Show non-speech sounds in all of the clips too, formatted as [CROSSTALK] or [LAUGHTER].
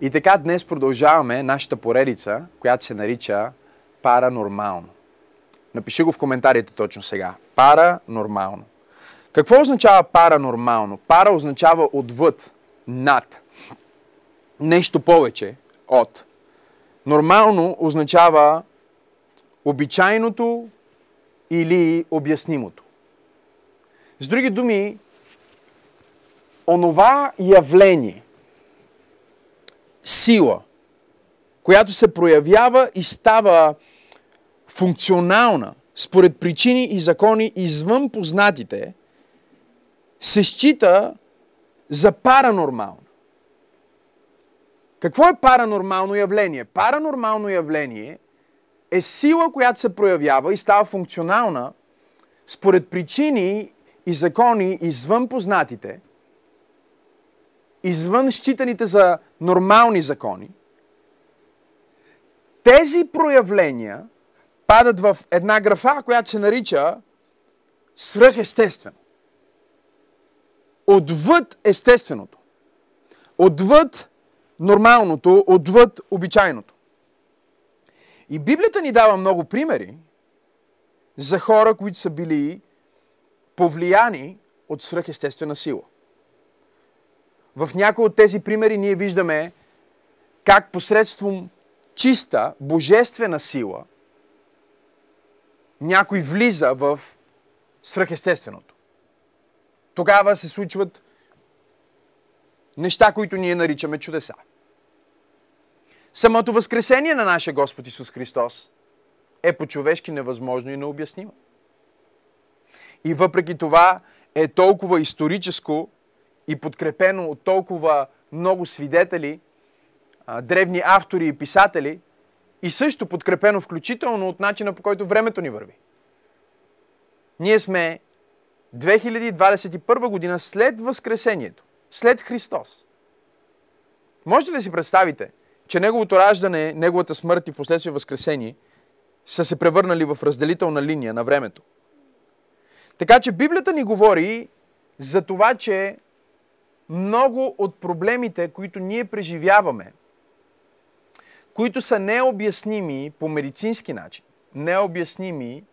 И така днес продължаваме нашата поредица, която се нарича Паранормално. Напиши го в коментарите точно сега. Паранормално. Какво означава паранормално? Пара означава отвъд, над. Нещо повече от. Нормално означава обичайното или обяснимото. С други думи, онова явление, сила, която се проявява и става функционална според причини и закони извън познатите, се счита за паранормално. Какво е паранормално явление? Паранормално явление е сила, която се проявява и става функционална според причини и закони извън познатите, извън считаните за нормални закони, тези проявления падат в една графа, която се нарича свръхестествено. Отвъд естественото. Отвъд нормалното, отвъд обичайното. И Библията ни дава много примери за хора, които са били повлияни от свръхестествена сила. В някои от тези примери ние виждаме как посредством чиста, божествена сила някой влиза в свръхестественото. Тогава се случват неща, които ние наричаме чудеса. Самото възкресение на нашия Господ Исус Христос е по-човешки невъзможно и необяснимо. И въпреки това е толкова историческо и подкрепено от толкова много свидетели, древни автори и писатели, и също подкрепено включително от начина по който времето ни върви. Ние сме 2021 година след Възкресението, след Христос. Можете ли си представите, че Неговото раждане, Неговата смърт и последствие Възкресение са се превърнали в разделителна линия на времето? Така че Библията ни говори за това, че много от проблемите, които ние преживяваме, които са необясними по медицински начин, необясними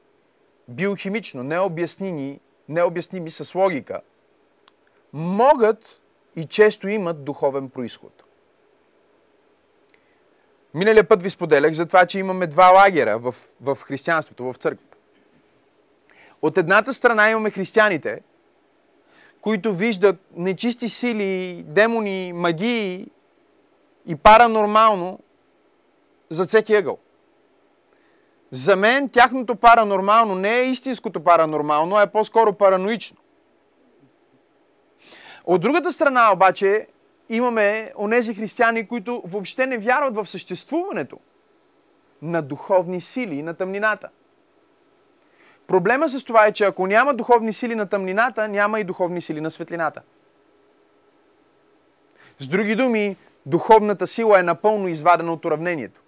биохимично, необясними, необясними с логика, могат и често имат духовен происход. Миналия път ви споделях за това, че имаме два лагера в, в християнството, в църквата. От едната страна имаме християните, които виждат нечисти сили, демони, магии и паранормално за всеки ъгъл. За мен тяхното паранормално не е истинското паранормално, а е по-скоро параноично. От другата страна обаче имаме онези християни, които въобще не вярват в съществуването на духовни сили на тъмнината. Проблема с това е, че ако няма духовни сили на тъмнината, няма и духовни сили на светлината. С други думи, духовната сила е напълно извадена от уравнението.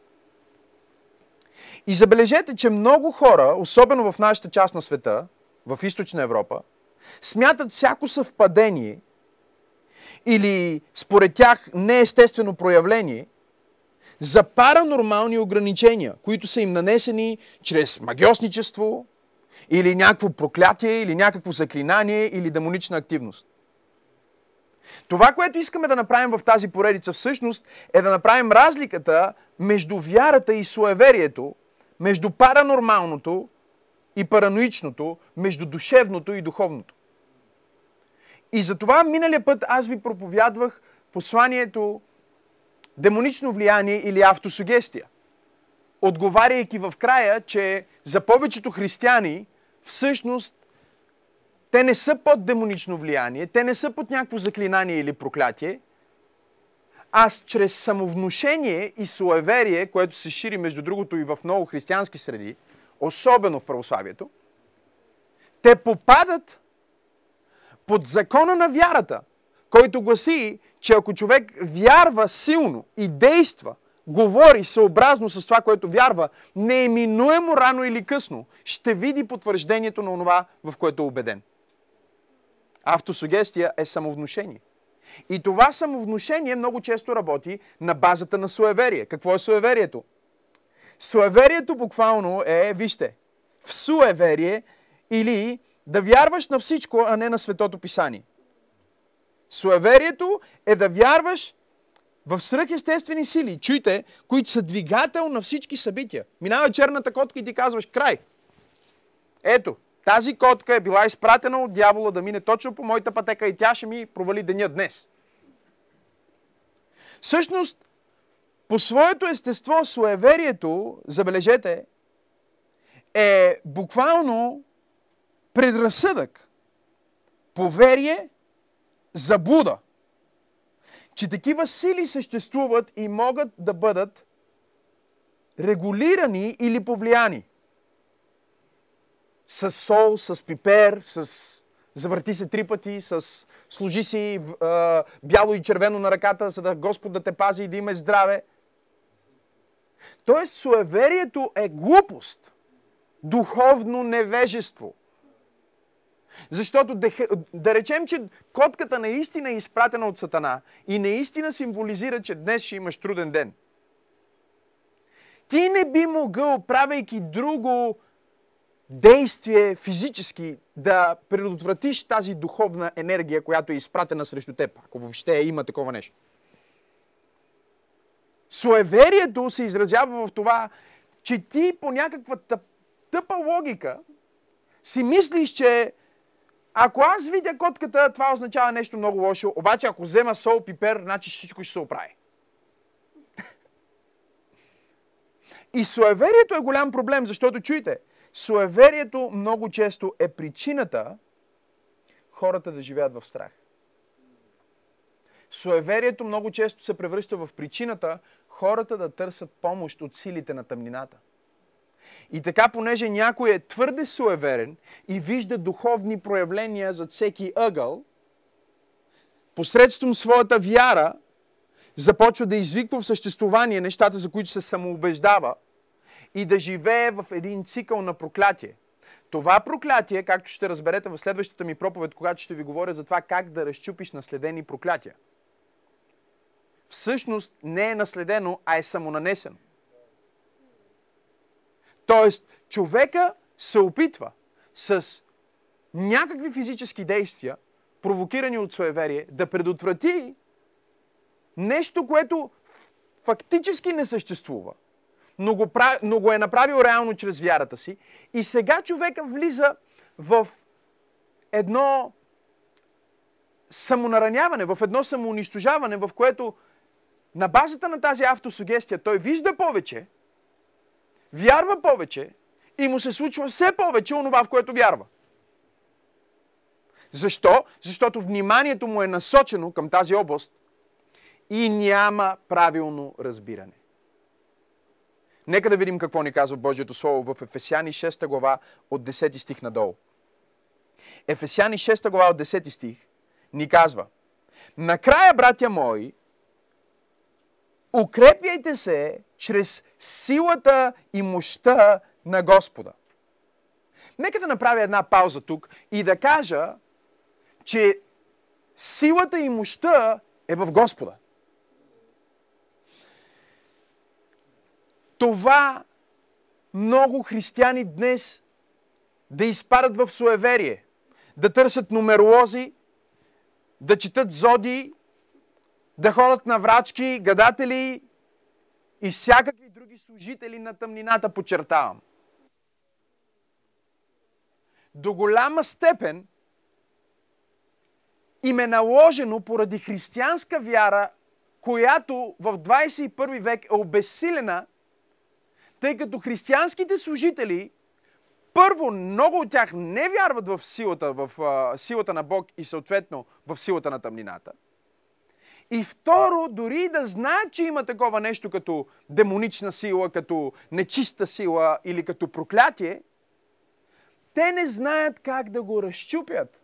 И забележете, че много хора, особено в нашата част на света, в източна Европа, смятат всяко съвпадение или според тях неестествено проявление за паранормални ограничения, които са им нанесени чрез магиосничество или някакво проклятие, или някакво заклинание, или демонична активност. Това, което искаме да направим в тази поредица всъщност е да направим разликата между вярата и суеверието, между паранормалното и параноичното, между душевното и духовното. И затова миналия път аз ви проповядвах посланието демонично влияние или автосугестия. Отговаряйки в края, че за повечето християни всъщност те не са под демонично влияние, те не са под някакво заклинание или проклятие, а чрез самовнушение и суеверие, което се шири между другото и в много християнски среди, особено в православието, те попадат под закона на вярата, който гласи, че ако човек вярва силно и действа, говори съобразно с това, което вярва, нееминуемо рано или късно ще види потвърждението на това, в което е убеден. Автосугестия е самовнушение. И това самовнушение много често работи на базата на суеверие. Какво е суеверието? Суеверието буквално е, вижте, в суеверие или да вярваш на всичко, а не на Светото Писание. Суеверието е да вярваш в свръхестествени сили, чуйте, които са двигател на всички събития. Минава черната котка и ти казваш край. Ето, тази котка е била изпратена от дявола да мине точно по моята пътека и тя ще ми провали деня днес. Всъщност, по своето естество, суеверието, забележете, е буквално предразсъдък, поверие, заблуда. Че такива сили съществуват и могат да бъдат регулирани или повлияни. С сол, с пипер, с завърти се три пъти, с служи си а, бяло и червено на ръката, за да Господ да те пази и да има здраве. Тоест, суеверието е глупост, духовно невежество – защото да речем, че котката наистина е изпратена от Сатана и наистина символизира, че днес ще имаш труден ден. Ти не би могъл, правейки друго действие физически, да предотвратиш тази духовна енергия, която е изпратена срещу теб, ако въобще има такова нещо. Суеверието се изразява в това, че ти по някаква тъпа логика си мислиш, че ако аз видя котката, това означава нещо много лошо. Обаче, ако взема сол, пипер, значи всичко ще се оправи. И суеверието е голям проблем, защото чуйте, суеверието много често е причината хората да живеят в страх. Суеверието много често се превръща в причината хората да търсят помощ от силите на тъмнината. И така, понеже някой е твърде суеверен и вижда духовни проявления за всеки ъгъл, посредством своята вяра започва да извиква в съществувание нещата, за които се самоубеждава и да живее в един цикъл на проклятие. Това проклятие, както ще разберете в следващата ми проповед, когато ще ви говоря за това как да разчупиш наследени проклятия. Всъщност не е наследено, а е самонанесено. Тоест, човека се опитва с някакви физически действия, провокирани от суеверие, да предотврати нещо, което фактически не съществува, но го, прави, но го е направил реално чрез вярата си. И сега човека влиза в едно самонараняване, в едно самоунищожаване, в което на базата на тази автосугестия той вижда повече, вярва повече и му се случва все повече онова, в което вярва. Защо? Защото вниманието му е насочено към тази област и няма правилно разбиране. Нека да видим какво ни казва Божието Слово в Ефесяни 6 глава от 10 стих надолу. Ефесяни 6 глава от 10 стих ни казва Накрая, братя мои, укрепяйте се чрез силата и мощта на Господа. Нека да направя една пауза тук и да кажа, че силата и мощта е в Господа. Това много християни днес да изпадат в суеверие, да търсят нумеролози, да четат зоди, да ходят на врачки, гадатели и всякакви други служители на тъмнината, подчертавам. До голяма степен им е наложено поради християнска вяра, която в 21 век е обесилена, тъй като християнските служители, първо, много от тях не вярват в силата, в силата на Бог и съответно в силата на тъмнината – и второ, дори да знаят, че има такова нещо като демонична сила, като нечиста сила или като проклятие, те не знаят как да го разчупят.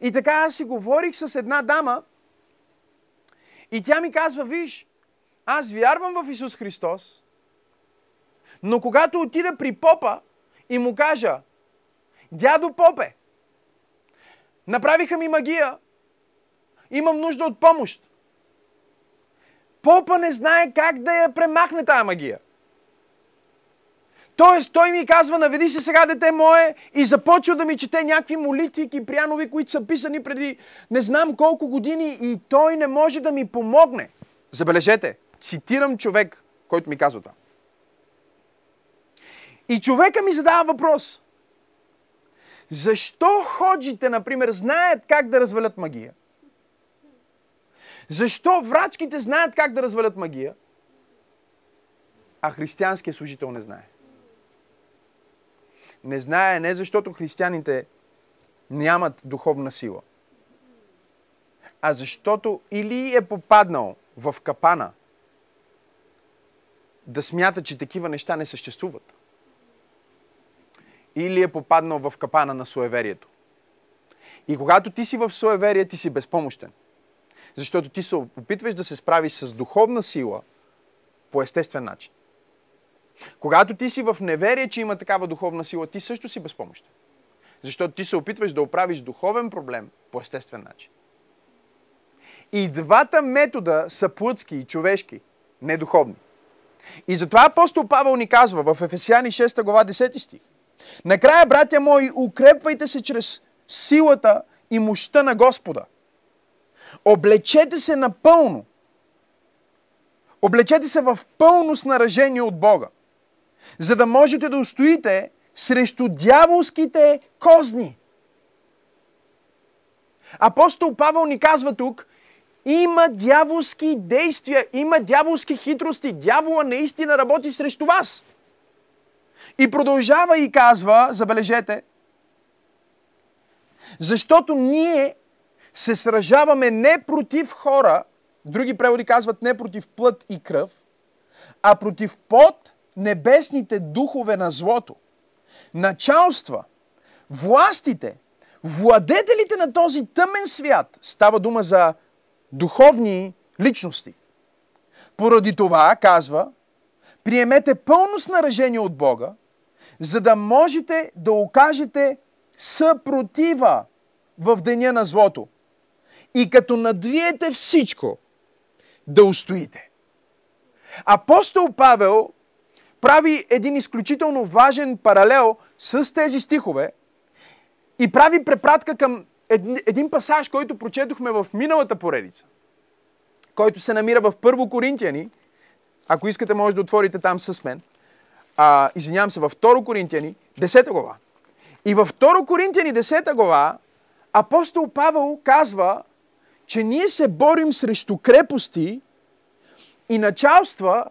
И така аз си говорих с една дама и тя ми казва, виж, аз вярвам в Исус Христос, но когато отида при попа и му кажа, дядо попе, направиха ми магия, имам нужда от помощ. Попа не знае как да я премахне тая магия. Тоест, той ми казва, наведи се сега, дете мое, и започва да ми чете някакви молитви и прянови, които са писани преди не знам колко години и той не може да ми помогне. Забележете, цитирам човек, който ми казва това. И човека ми задава въпрос. Защо ходжите, например, знаят как да развалят магия? Защо врачките знаят как да развалят магия, а християнският служител не знае? Не знае не защото християните нямат духовна сила, а защото или е попаднал в капана да смята, че такива неща не съществуват. Или е попаднал в капана на суеверието. И когато ти си в суеверие, ти си безпомощен. Защото ти се опитваш да се справиш с духовна сила по естествен начин. Когато ти си в неверие, че има такава духовна сила, ти също си безпомощен. Защото ти се опитваш да оправиш духовен проблем по естествен начин. И двата метода са плътски и човешки, не духовни. И затова апостол Павел ни казва в Ефесяни 6 глава 10 стих. Накрая, братя мои, укрепвайте се чрез силата и мощта на Господа. Облечете се напълно. Облечете се в пълно снаражение от Бога, за да можете да устоите срещу дяволските козни. Апостол Павел ни казва тук, има дяволски действия, има дяволски хитрости. Дявола наистина работи срещу вас. И продължава и казва, забележете, защото ние се сражаваме не против хора, други преводи казват не против плът и кръв, а против под небесните духове на злото, началства, властите, владетелите на този тъмен свят. Става дума за духовни личности. Поради това, казва, приемете пълно снаражение от Бога, за да можете да окажете съпротива в деня на злото и като надвиете всичко, да устоите. Апостол Павел прави един изключително важен паралел с тези стихове и прави препратка към един, пасаж, който прочетохме в миналата поредица, който се намира в Първо Коринтияни. Ако искате, може да отворите там с мен. А, извинявам се, във Второ Коринтияни, 10 глава. И във Второ Коринтияни, 10 глава, апостол Павел казва, че ние се борим срещу крепости и началства,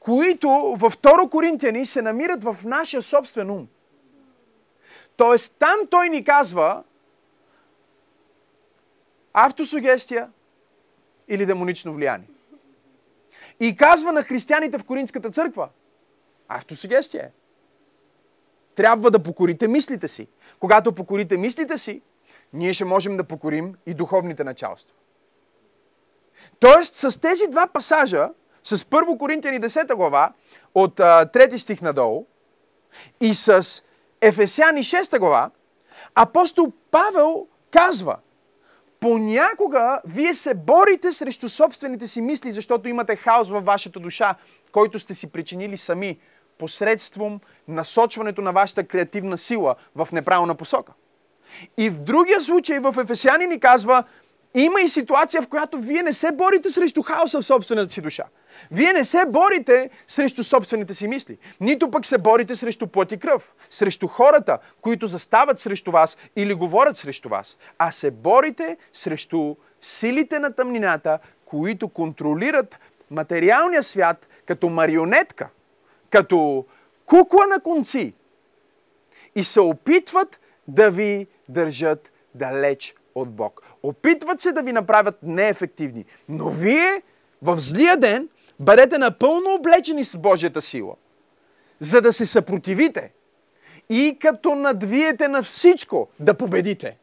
които във Второ Коринтияни се намират в нашия собствен ум. Тоест там той ни казва автосугестия или демонично влияние. И казва на християните в Коринската църква, автосугестия е. Трябва да покорите мислите си. Когато покорите мислите си, ние ще можем да покорим и духовните началства. Тоест, с тези два пасажа, с 1 Коринтияни 10 глава, от а, 3 стих надолу, и с Ефесяни 6 глава, апостол Павел казва, понякога вие се борите срещу собствените си мисли, защото имате хаос във вашата душа, който сте си причинили сами посредством насочването на вашата креативна сила в неправилна посока. И в другия случай в Ефесяни ни казва, има и ситуация, в която вие не се борите срещу хаоса в собствената си душа. Вие не се борите срещу собствените си мисли. Нито пък се борите срещу плът и кръв. Срещу хората, които застават срещу вас или говорят срещу вас. А се борите срещу силите на тъмнината, които контролират материалния свят като марионетка, като кукла на конци. И се опитват да ви държат далеч от Бог. Опитват се да ви направят неефективни. Но вие в злия ден бъдете напълно облечени с Божията сила, за да се съпротивите и като надвиете на всичко да победите.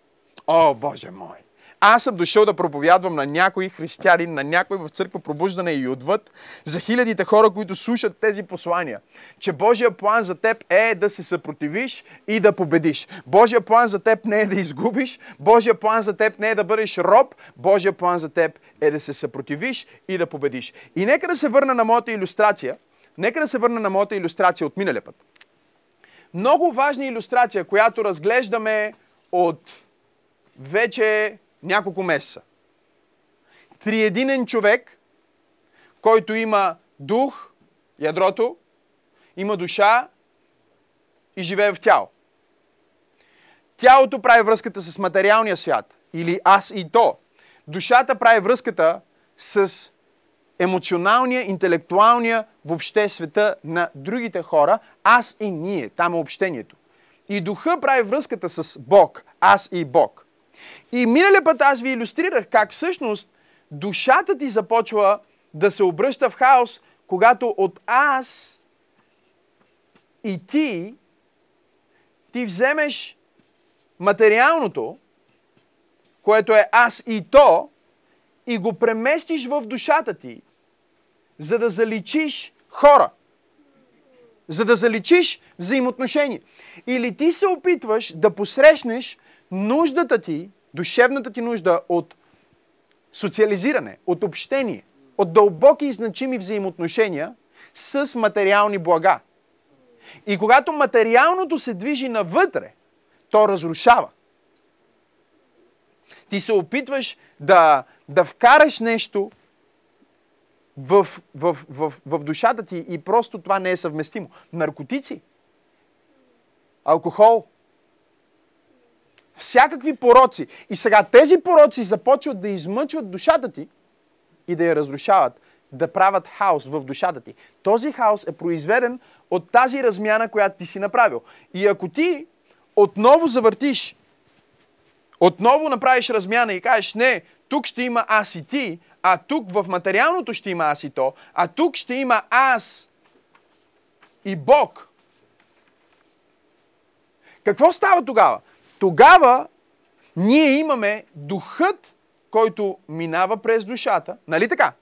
О, Боже мой! Аз съм дошъл да проповядвам на някой християни, на някой в църква пробуждане и отвъд, за хилядите хора, които слушат тези послания. Че Божия план за теб е да се съпротивиш и да победиш. Божия план за теб не е да изгубиш, Божия план за теб не е да бъдеш роб, Божия план за теб е да се съпротивиш и да победиш. И нека да се върна на моята иллюстрация. Нека да се върна на моята иллюстрация от миналия път. Много важна иллюстрация, която разглеждаме от вече няколко месеца. Триединен човек, който има дух, ядрото, има душа и живее в тяло. Тялото прави връзката с материалния свят или аз и то. Душата прави връзката с емоционалния, интелектуалния, въобще света на другите хора, аз и ние, там е общението. И духа прави връзката с Бог, аз и Бог. И миналия път аз ви иллюстрирах как всъщност душата ти започва да се обръща в хаос, когато от аз и ти ти вземеш материалното, което е аз и то, и го преместиш в душата ти, за да заличиш хора. За да заличиш взаимоотношения. Или ти се опитваш да посрещнеш нуждата ти, душевната ти нужда от социализиране, от общение, от дълбоки и значими взаимоотношения с материални блага. И когато материалното се движи навътре, то разрушава. Ти се опитваш да, да вкараш нещо в, в, в, в душата ти и просто това не е съвместимо. Наркотици, алкохол, всякакви пороци. И сега тези пороци започват да измъчват душата ти и да я разрушават, да правят хаос в душата ти. Този хаос е произведен от тази размяна, която ти си направил. И ако ти отново завъртиш, отново направиш размяна и кажеш, не, тук ще има аз и ти, а тук в материалното ще има аз и то, а тук ще има аз и Бог. Какво става тогава? Тогава ние имаме духът, който минава през душата, нали така?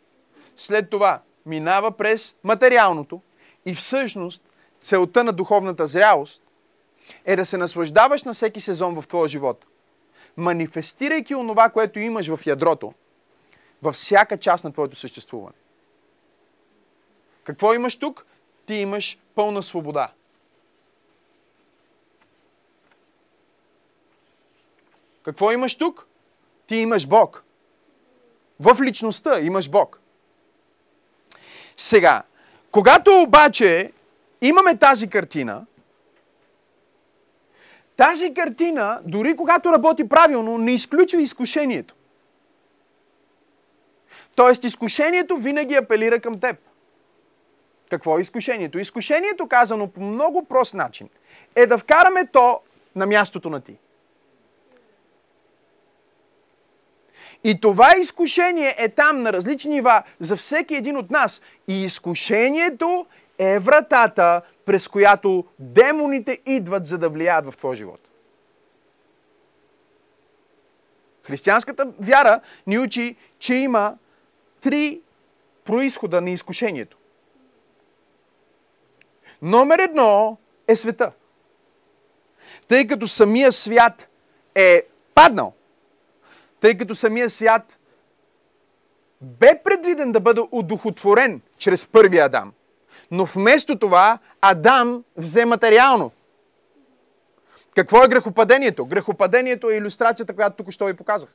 След това минава през материалното и всъщност целта на духовната зрялост е да се наслаждаваш на всеки сезон в твоя живот, манифестирайки онова, което имаш в ядрото, във всяка част на твоето съществуване. Какво имаш тук? Ти имаш пълна свобода. Какво имаш тук? Ти имаш Бог. В личността имаш Бог. Сега, когато обаче имаме тази картина, тази картина, дори когато работи правилно, не изключва изкушението. Тоест, изкушението винаги апелира към теб. Какво е изкушението? Изкушението, казано по много прост начин, е да вкараме то на мястото на ти. И това изкушение е там на различни нива за всеки един от нас. И изкушението е вратата, през която демоните идват, за да влияят в твоя живот. Християнската вяра ни учи, че има три происхода на изкушението. Номер едно е света. Тъй като самия свят е паднал, тъй като самия свят бе предвиден да бъде удохотворен чрез първия Адам. Но вместо това Адам взе материално. Какво е грехопадението? Грехопадението е иллюстрацията, която тук що ви показах.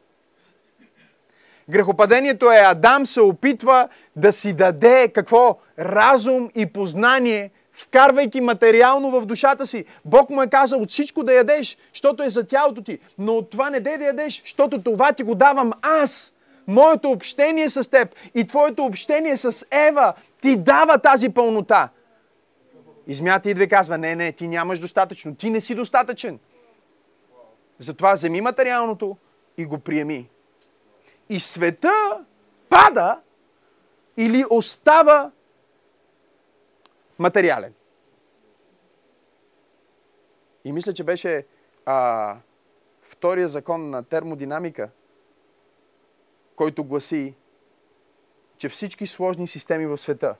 Грехопадението е Адам се опитва да си даде какво? Разум и познание, вкарвайки материално в душата си. Бог му е казал от всичко да ядеш, защото е за тялото ти. Но от това не дей да ядеш, защото това ти го давам аз. Моето общение с теб и твоето общение с Ева ти дава тази пълнота. И змията идва и казва, не, не, ти нямаш достатъчно, ти не си достатъчен. Затова вземи материалното и го приеми и света пада или остава материален. И мисля, че беше а, втория закон на термодинамика, който гласи, че всички сложни системи в света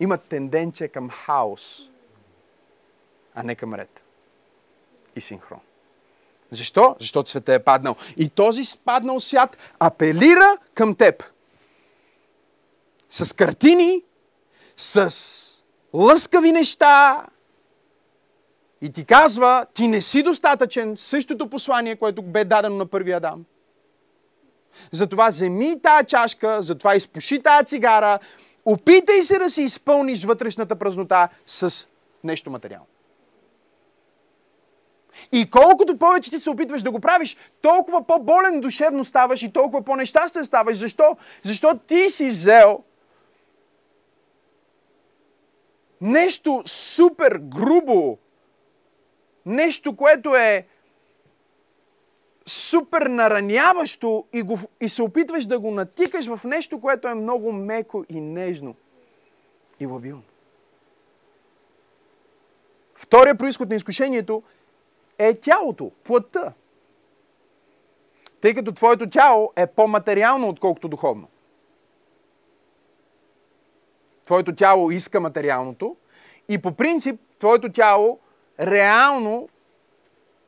имат тенденция към хаос, а не към ред и синхрон. Защо? Защото света е паднал. И този спаднал свят апелира към теб. С картини, с лъскави неща. И ти казва, ти не си достатъчен. Същото послание, което бе дадено на първия Адам. Затова вземи тая чашка, затова изпуши тая цигара, опитай се да си изпълниш вътрешната празнота с нещо материално. И колкото повече ти се опитваш да го правиш, толкова по-болен душевно ставаш и толкова по-нещастен ставаш. Защо? Защото ти си взел нещо супер грубо, нещо, което е супер нараняващо и, го, и се опитваш да го натикаш в нещо, което е много меко и нежно и лабилно. Втория происход на изкушението е тялото, плътта. Тъй като твоето тяло е по-материално, отколкото духовно. Твоето тяло иска материалното и по принцип твоето тяло реално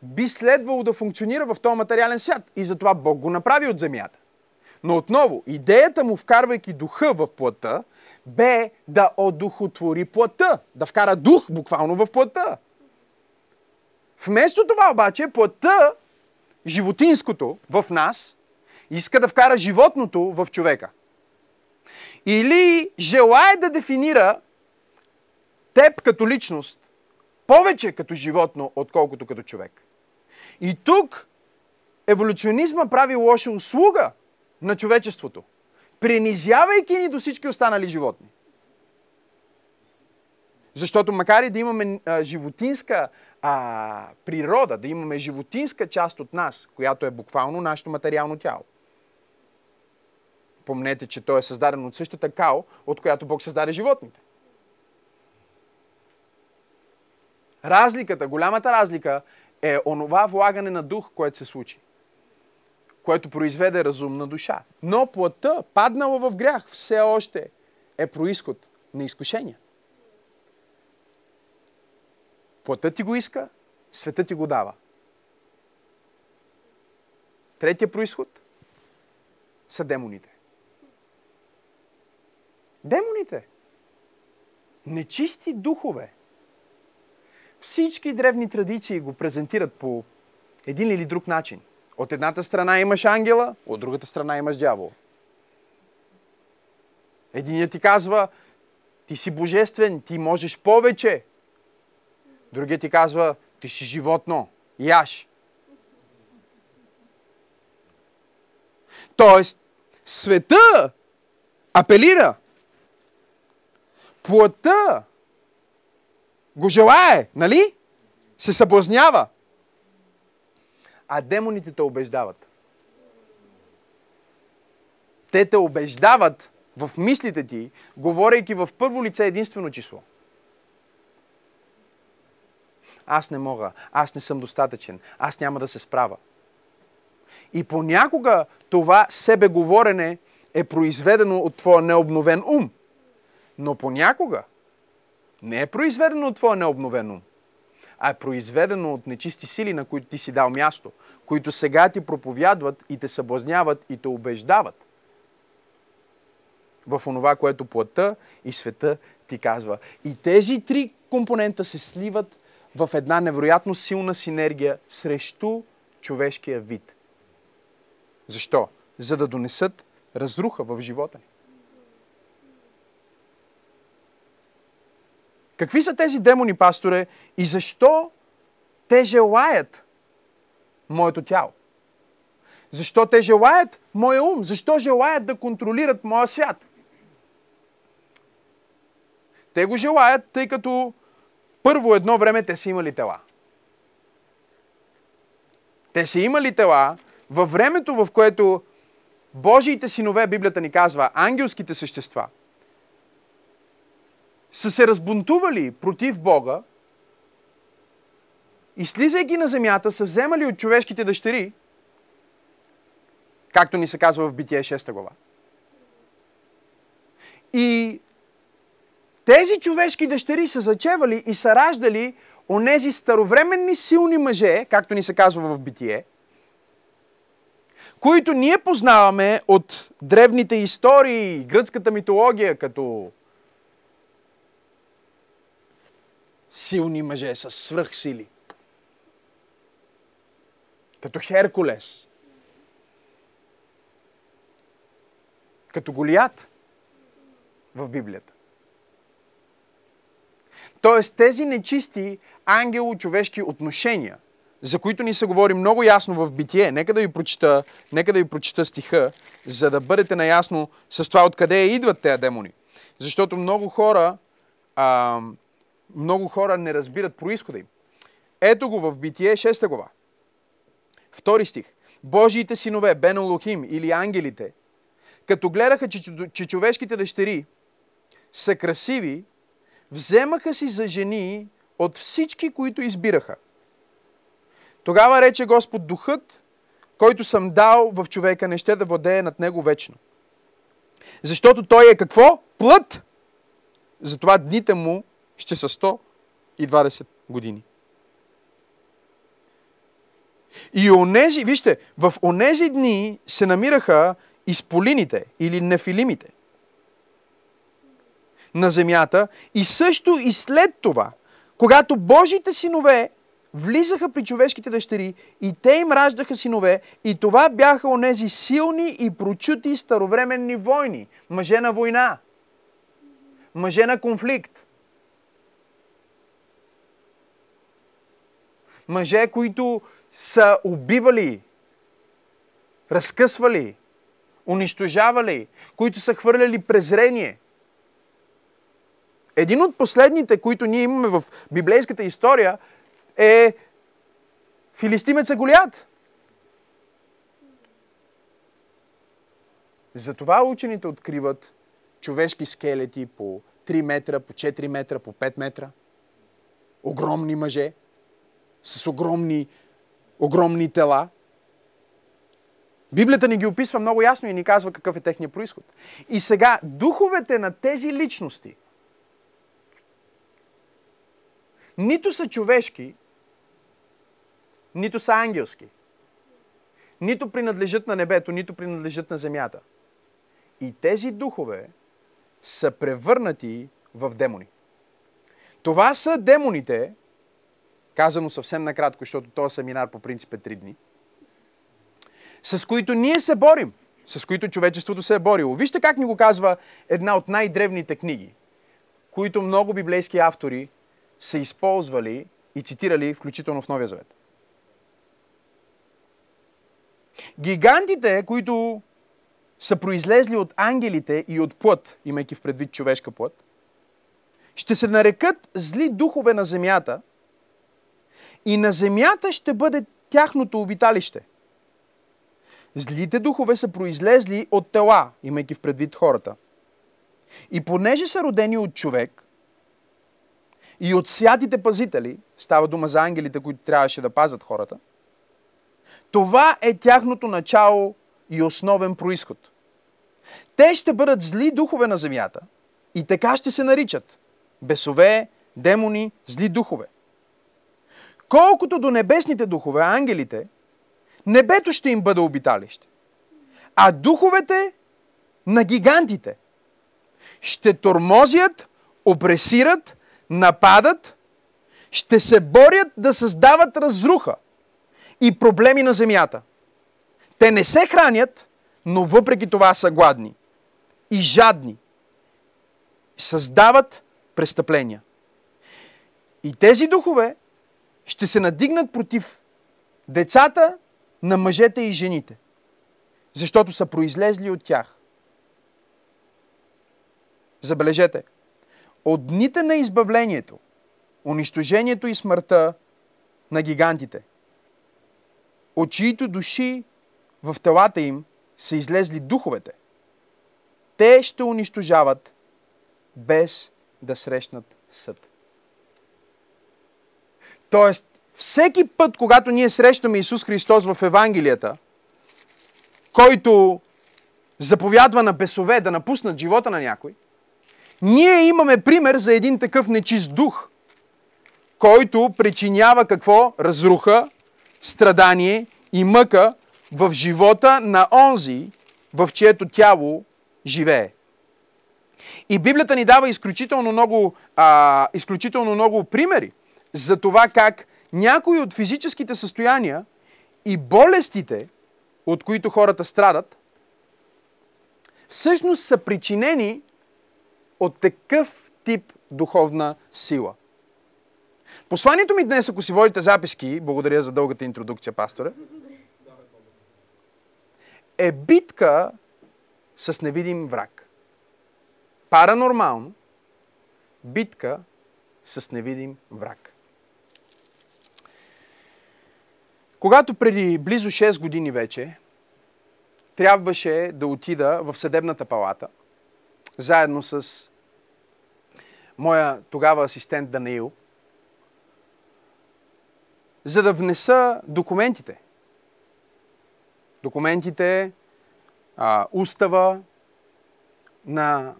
би следвало да функционира в този материален свят. И затова Бог го направи от земята. Но отново, идеята му, вкарвайки духа в плътта, бе да одухотвори плътта. Да вкара дух буквално в плътта. Вместо това обаче, плътта, животинското в нас, иска да вкара животното в човека. Или желая да дефинира теб като личност повече като животно, отколкото като човек. И тук еволюционизма прави лоша услуга на човечеството, принизявайки ни до всички останали животни. Защото макар и да имаме а, животинска а, природа, да имаме животинска част от нас, която е буквално нашето материално тяло. Помнете, че то е създадено от същата као, от която Бог създаде животните. Разликата, голямата разлика е онова влагане на дух, което се случи. Което произведе разумна душа. Но плътта, паднала в грях, все още е происход на изкушения. Плътта ти го иска, света ти го дава. Третия происход са демоните. Демоните. Нечисти духове. Всички древни традиции го презентират по един или друг начин. От едната страна имаш ангела, от другата страна имаш дявол. Единият ти казва, ти си божествен, ти можеш повече. Другият ти казва, ти си животно, яш. Тоест, света апелира. Плътта го желае, нали? Се съблазнява. А демоните те убеждават. Те те убеждават в мислите ти, говорейки в първо лице единствено число. Аз не мога, аз не съм достатъчен, аз няма да се справя. И понякога това себеговорене е произведено от твоя необновен ум. Но понякога не е произведено от твоя необновен ум, а е произведено от нечисти сили, на които ти си дал място, които сега ти проповядват и те съблазняват и те убеждават в онова, което плътта и света ти казва. И тези три компонента се сливат в една невероятно силна синергия срещу човешкия вид. Защо? За да донесат разруха в живота ни. Какви са тези демони, пасторе, и защо те желаят моето тяло? Защо те желаят моя ум? Защо желаят да контролират моя свят? Те го желаят, тъй като първо едно време те са имали тела. Те са имали тела във времето, в което Божиите синове, Библията ни казва, ангелските същества, са се разбунтували против Бога и слизайки на земята са вземали от човешките дъщери както ни се казва в Битие 6 глава. И тези човешки дъщери са зачевали и са раждали онези старовременни силни мъже, както ни се казва в Битие, които ние познаваме от древните истории, гръцката митология, като силни мъже с свръхсили. Като Херкулес. Като Голият в Библията. Тоест тези нечисти ангело-човешки отношения, за които ни се говори много ясно в битие, нека да ви прочита, нека да ви прочита стиха, за да бъдете наясно с това откъде идват тези демони. Защото много хора, а, много хора не разбират происхода им. Ето го в Битие 6 глава. Втори стих. Божиите синове, Бен Лохим или ангелите, като гледаха, че, че човешките дъщери са красиви, вземаха си за жени от всички, които избираха. Тогава рече Господ Духът, който съм дал в човека, не ще да владее над него вечно. Защото той е какво? Плът! Затова дните му ще са 120 години. И онези, вижте, в онези дни се намираха изполините или нефилимите на земята и също и след това, когато Божите синове влизаха при човешките дъщери и те им раждаха синове и това бяха онези силни и прочути старовременни войни, мъже на война, мъже на конфликт. Мъже, които са убивали, разкъсвали, унищожавали, които са хвърляли презрение. Един от последните, които ние имаме в библейската история, е филистимеца Голият. Затова учените откриват човешки скелети по 3 метра, по 4 метра, по 5 метра. Огромни мъже с огромни, огромни тела. Библията ни ги описва много ясно и ни казва какъв е техния происход. И сега духовете на тези личности нито са човешки, нито са ангелски. Нито принадлежат на небето, нито принадлежат на земята. И тези духове са превърнати в демони. Това са демоните, казано съвсем накратко, защото този семинар по принцип е три дни, с които ние се борим, с които човечеството се е борило. Вижте как ни го казва една от най-древните книги, които много библейски автори са използвали и цитирали, включително в Новия Завет. Гигантите, които са произлезли от ангелите и от плът, имайки в предвид човешка плът, ще се нарекат зли духове на земята и на земята ще бъде тяхното обиталище. Злите духове са произлезли от тела, имайки в предвид хората. И понеже са родени от човек и от святите пазители, става дума за ангелите, които трябваше да пазят хората, това е тяхното начало и основен происход. Те ще бъдат зли духове на земята и така ще се наричат. Бесове, демони, зли духове. Колкото до небесните духове, ангелите, небето ще им бъде обиталище. А духовете на гигантите ще тормозят, опресират, нападат, ще се борят да създават разруха – и проблеми на земята. Те не се хранят, но въпреки това са гладни и жадни. Създават престъпления. И тези духове ще се надигнат против децата на мъжете и жените, защото са произлезли от тях. Забележете, от дните на избавлението, унищожението и смъртта на гигантите – от чието души в телата им са излезли духовете. Те ще унищожават без да срещнат съд. Тоест, всеки път, когато ние срещаме Исус Христос в Евангелията, който заповядва на бесове да напуснат живота на някой, ние имаме пример за един такъв нечист дух, който причинява какво? Разруха, страдание и мъка в живота на онзи, в чието тяло живее. И Библията ни дава изключително много, а, изключително много примери за това как някои от физическите състояния и болестите, от които хората страдат, всъщност са причинени от такъв тип духовна сила. Посланието ми днес, ако си водите записки, благодаря за дългата интродукция, пасторе, е битка с невидим враг. Паранормално битка с невидим враг. Когато преди близо 6 години вече трябваше да отида в съдебната палата, заедно с моя тогава асистент Даниил, за да внеса документите. Документите, а, устава на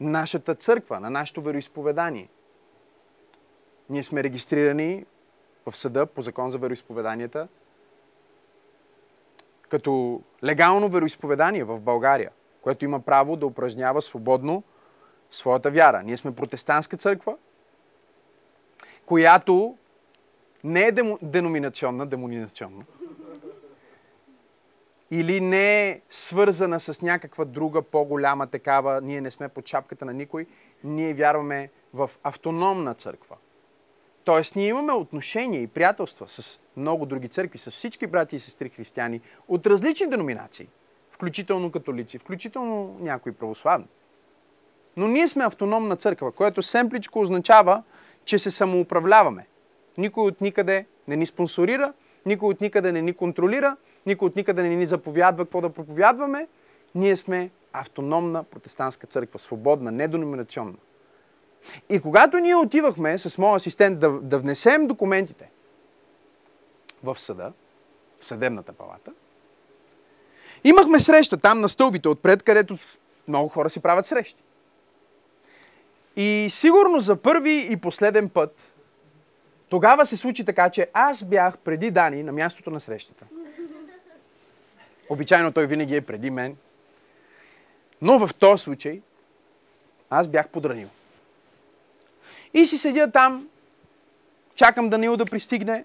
нашата църква, на нашето вероисповедание. Ние сме регистрирани в съда по закон за вероисповеданията като легално вероисповедание в България, което има право да упражнява свободно своята вяра. Ние сме протестантска църква, която не е демо, деноминационна, демонинационна, или не е свързана с някаква друга по-голяма такава, ние не сме под шапката на никой, ние вярваме в автономна църква. Тоест, ние имаме отношения и приятелства с много други църкви, с всички брати и сестри християни от различни деноминации, включително католици, включително някои православни. Но ние сме автономна църква, което семпличко означава, че се самоуправляваме. Никой от никъде не ни спонсорира, никой от никъде не ни контролира, никой от никъде не ни заповядва какво да проповядваме. Ние сме автономна протестантска църква, свободна, неденоминационна. И когато ние отивахме с моят асистент да, да внесем документите в съда, в съдебната палата, имахме среща там на стълбите отпред, където много хора си правят срещи. И сигурно за първи и последен път тогава се случи така, че аз бях преди Дани на мястото на срещата. Обичайно той винаги е преди мен. Но в този случай аз бях подранил. И си седя там, чакам Данил да пристигне.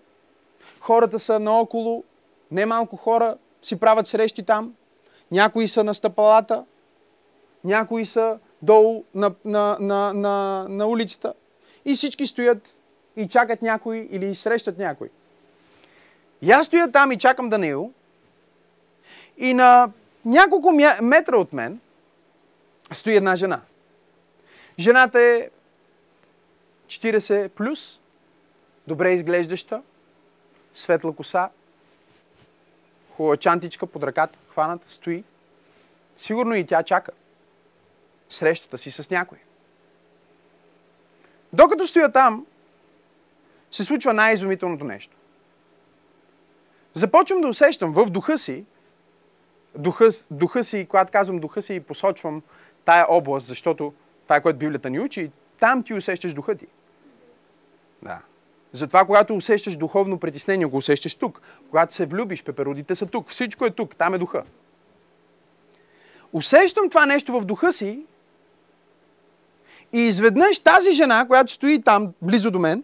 Хората са наоколо, немалко хора си правят срещи там. Някои са на стъпалата, някои са долу на, на, на, на, на улицата. И всички стоят и чакат някой или срещат някой. И аз стоя там и чакам Данил. И на няколко метра от мен стои една жена. Жената е 40 плюс, добре изглеждаща, светла коса, хубава чантичка под ръката, хваната, стои. Сигурно и тя чака срещата си с някой. Докато стоя там, се случва най-изумителното нещо. Започвам да усещам в духа си, духа, духа си, когато казвам духа си, посочвам тая област, защото това е което Библията ни учи, там ти усещаш духа ти. Да. Затова, когато усещаш духовно притеснение, го усещаш тук. Когато се влюбиш, пеперодите са тук. Всичко е тук. Там е духа. Усещам това нещо в духа си и изведнъж тази жена, която стои там, близо до мен,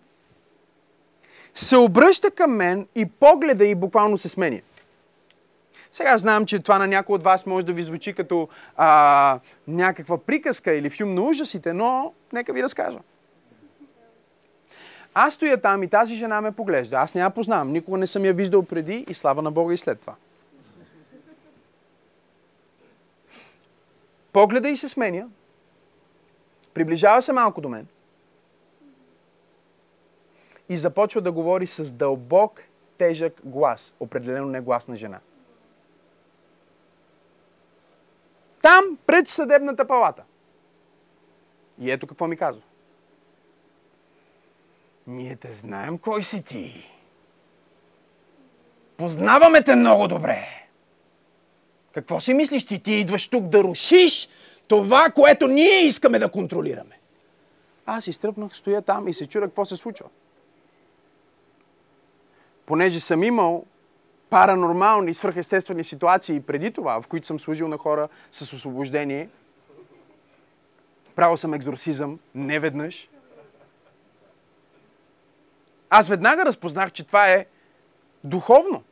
се обръща към мен и погледа и буквално се сменя. Сега знам, че това на някой от вас може да ви звучи като а, някаква приказка или филм на ужасите, но нека ви разкажа. Аз стоя там и тази жена ме поглежда. Аз я познавам. Никога не съм я виждал преди и слава на Бога и след това. Погледа и се сменя. Приближава се малко до мен. И започва да говори с дълбок, тежък глас. Определено не глас на жена. Там, пред съдебната палата. И ето какво ми казва. Ние те знаем кой си ти. Познаваме те много добре. Какво си мислиш ти? Ти идваш тук да рушиш това, което ние искаме да контролираме. Аз изтръпнах, стоя там и се чуя какво се случва. Понеже съм имал паранормални, свръхестествени ситуации преди това, в които съм служил на хора с освобождение. Правил съм екзорсизъм неведнъж. Аз веднага разпознах, че това е духовно.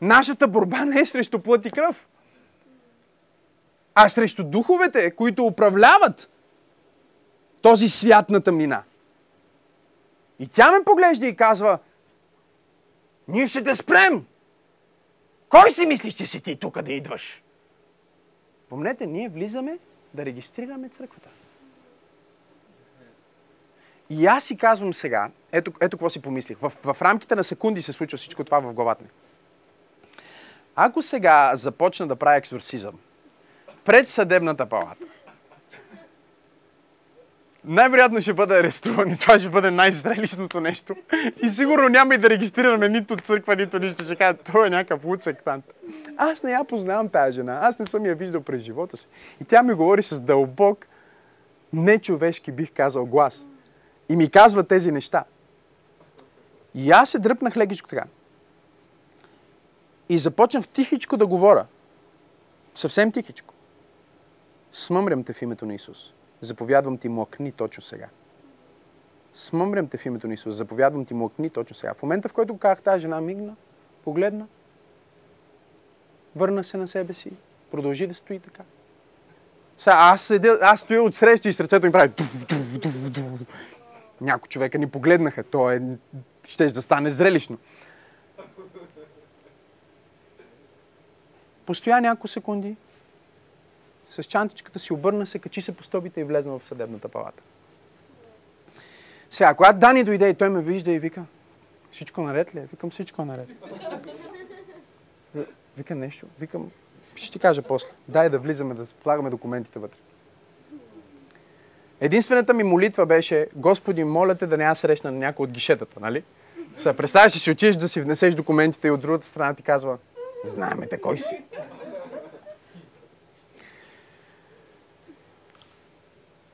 Нашата борба не е срещу плът и кръв, а срещу духовете, които управляват този свят на тъмнина. И тя ме поглежда и казва, ние ще те спрем. Кой си мислиш, че си ти тук да идваш? Помнете, ние влизаме да регистрираме църквата. И аз си казвам сега, ето, ето какво си помислих. В, в рамките на секунди се случва всичко това в главата ми. Ако сега започна да правя екзорсизъм пред съдебната палата, най-вероятно ще бъде арестуван и това ще бъде най-зрелищното нещо. И сигурно няма и да регистрираме нито църква, нито нищо. Ще кажа, той е някакъв луд сектант. Аз не я познавам тази жена. Аз не съм я виждал през живота си. И тя ми говори с дълбок, нечовешки бих казал глас. И ми казва тези неща. И аз се дръпнах лекичко така. И започнах тихичко да говоря. Съвсем тихичко. Смъмрям те в името на Исус. Заповядвам ти млъкни точно сега. Смъмрям те в името на Исус. Заповядвам ти млъкни точно сега. В момента, в който казах, тази жена мигна, погледна, върна се на себе си, продължи да стои така. Сега, аз, седя, аз стоя от среща и сърцето ми прави Някои човека ни погледнаха. То е, ще да стане зрелищно. Постоя няколко секунди, с чантичката си обърна се, качи се по стълбите и влезна в съдебната палата. Сега, когато Дани дойде и той ме вижда и вика, всичко наред ли е? Викам, всичко е наред. Вика нещо. Викам, ще ти кажа после. Дай да влизаме, да слагаме документите вътре. Единствената ми молитва беше, Господи, моля те да не я срещна на някой от гишетата, нали? Сега, представяш, че си отидеш да си внесеш документите и от другата страна ти казва, знаеме те кой си.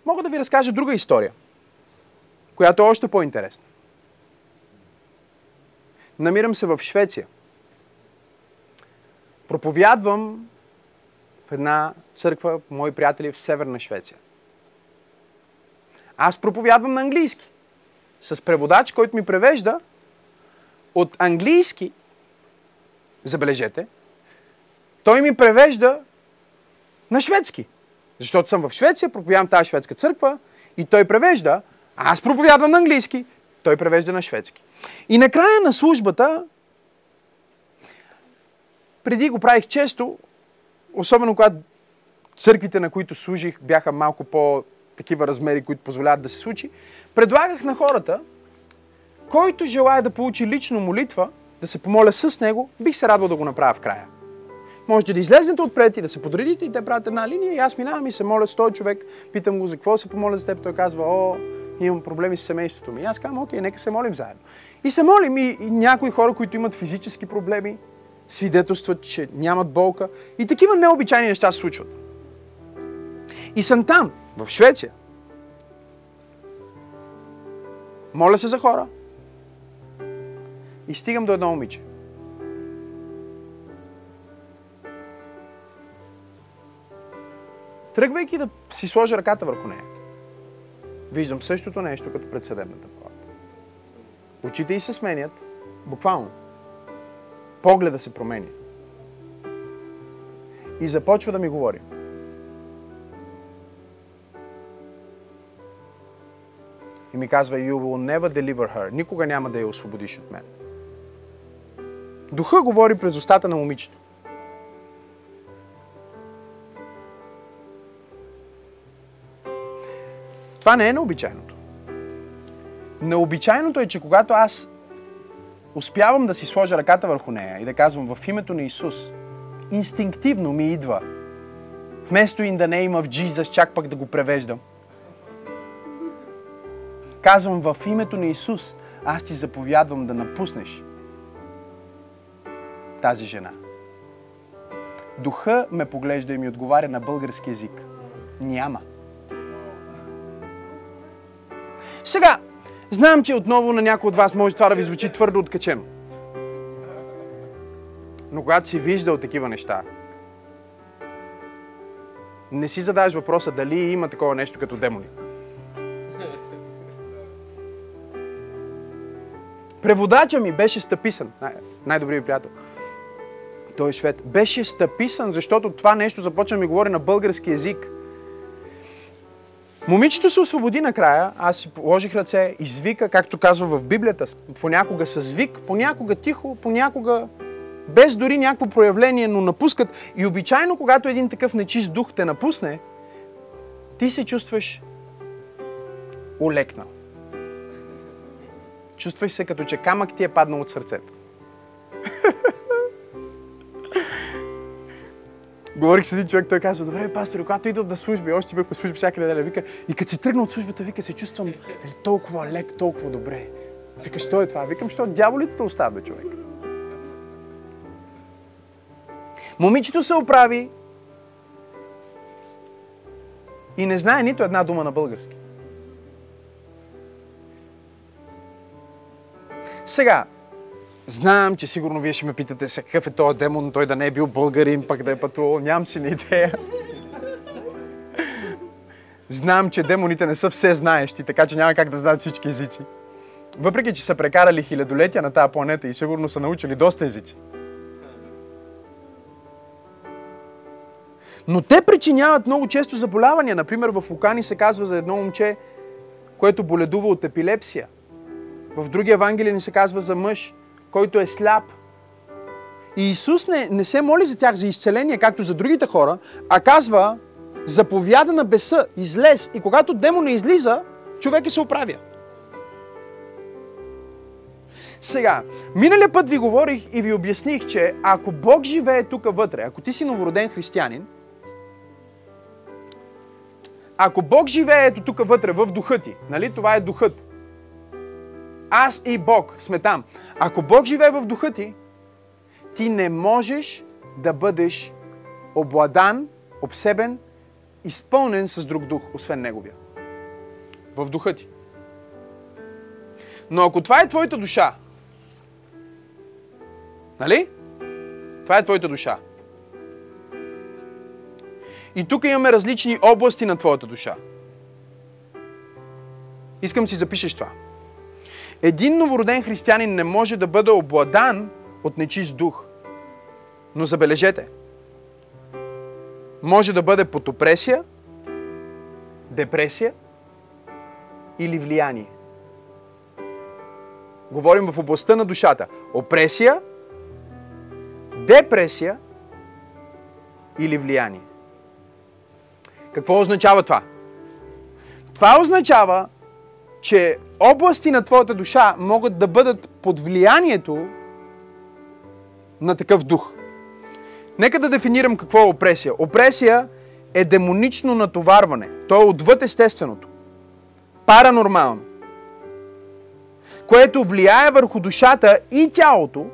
Мога да ви разкажа друга история, която е още по-интересна. Намирам се в Швеция. Проповядвам в една църква, мои приятели в Северна Швеция. Аз проповядвам на английски. С преводач, който ми превежда от английски, забележете, той ми превежда на шведски. Защото съм в Швеция, проповядвам тази шведска църква и той превежда, а аз проповядвам на английски, той превежда на шведски. И накрая на службата, преди го правих често, особено когато църквите, на които служих, бяха малко по такива размери, които позволяват да се случи, предлагах на хората, който желая да получи лично молитва, да се помоля с него, бих се радвал да го направя в края. Можете да излезнете отпред и да се подредите и те правят една линия и аз минавам и се моля с този човек, питам го за какво се помоля за теб, той казва, о, имам проблеми с семейството ми. И аз казвам, окей, нека се молим заедно. И се молим и, и някои хора, които имат физически проблеми, свидетелстват, че нямат болка. И такива необичайни неща се случват. И съм там, в Швеция. Моля се за хора. И стигам до едно момиче. Тръгвайки да си сложа ръката върху нея, виждам същото нещо като пред съдебната палата. Очите й се сменят, буквално. Погледа се променя. И започва да ми говори. И ми казва, you will never deliver her. Никога няма да я освободиш от мен. Духа говори през устата на момичето. Това не е необичайното. Необичайното е, че когато аз успявам да си сложа ръката върху нея и да казвам в името на Исус, инстинктивно ми идва, вместо in the name of Jesus, чак пък да го превеждам, казвам в името на Исус, аз ти заповядвам да напуснеш тази жена. духа ме поглежда и ми отговаря на български язик. Няма. Сега, знам, че отново на някой от вас може това да ви звучи твърдо откачено. Но когато си виждал такива неща, не си задаваш въпроса дали има такова нещо като демони. Преводача ми беше стъписан. Най- най-добрият ми приятел. Той е швед. Беше стъписан, защото това нещо започна да ми говори на български язик. Момичето се освободи накрая, аз си положих ръце, извика, както казва в Библията, понякога с звик, понякога тихо, понякога без дори някакво проявление, но напускат. И обичайно, когато един такъв нечист дух те напусне, ти се чувстваш улекнал. Чувстваш се като че камък ти е паднал от сърцето. [LAUGHS] Говорих с един човек, той казва, добре, пастор, когато идвам на служби, още бях по служби всяка неделя, вика, и като си тръгна от службата, вика, се чувствам е, толкова лек, толкова добре. Вика, що е това? Викам, що дяволите те оставят, бе, човек. Момичето се оправи и не знае нито една дума на български. Сега, знам, че сигурно вие ще ме питате се какъв е този демон, той да не е бил българин, пък да е пътувал. Нямам си ни идея. Знам, че демоните не са все знаещи, така че няма как да знаят всички езици. Въпреки, че са прекарали хилядолетия на тази планета и сигурно са научили доста езици. Но те причиняват много често заболявания. Например, в Лукани се казва за едно момче, което боледува от епилепсия. В други Евангелия ни се казва за мъж, който е сляп. И Исус не, не се моли за тях за изцеление, както за другите хора, а казва, заповяда на беса, излез. И когато демона излиза, човек се оправя. Сега, миналия път ви говорих и ви обясних, че ако Бог живее тук вътре, ако ти си новороден християнин, ако Бог живее ето тук вътре, в духа ти, нали, това е духът. Аз и Бог сме там. Ако Бог живее в духа ти, ти не можеш да бъдеш обладан, обсебен, изпълнен с друг дух, освен Неговия. В духа ти. Но ако това е твоята душа, нали? Това е твоята душа. И тук имаме различни области на твоята душа. Искам си запишеш това. Един новороден християнин не може да бъде обладан от нечист дух. Но забележете, може да бъде под опресия, депресия или влияние. Говорим в областта на душата. Опресия, депресия или влияние. Какво означава това? Това означава, че области на твоята душа могат да бъдат под влиянието на такъв дух. Нека да дефинирам какво е опресия. Опресия е демонично натоварване. То е отвъд естественото. Паранормално. Което влияе върху душата и тялото.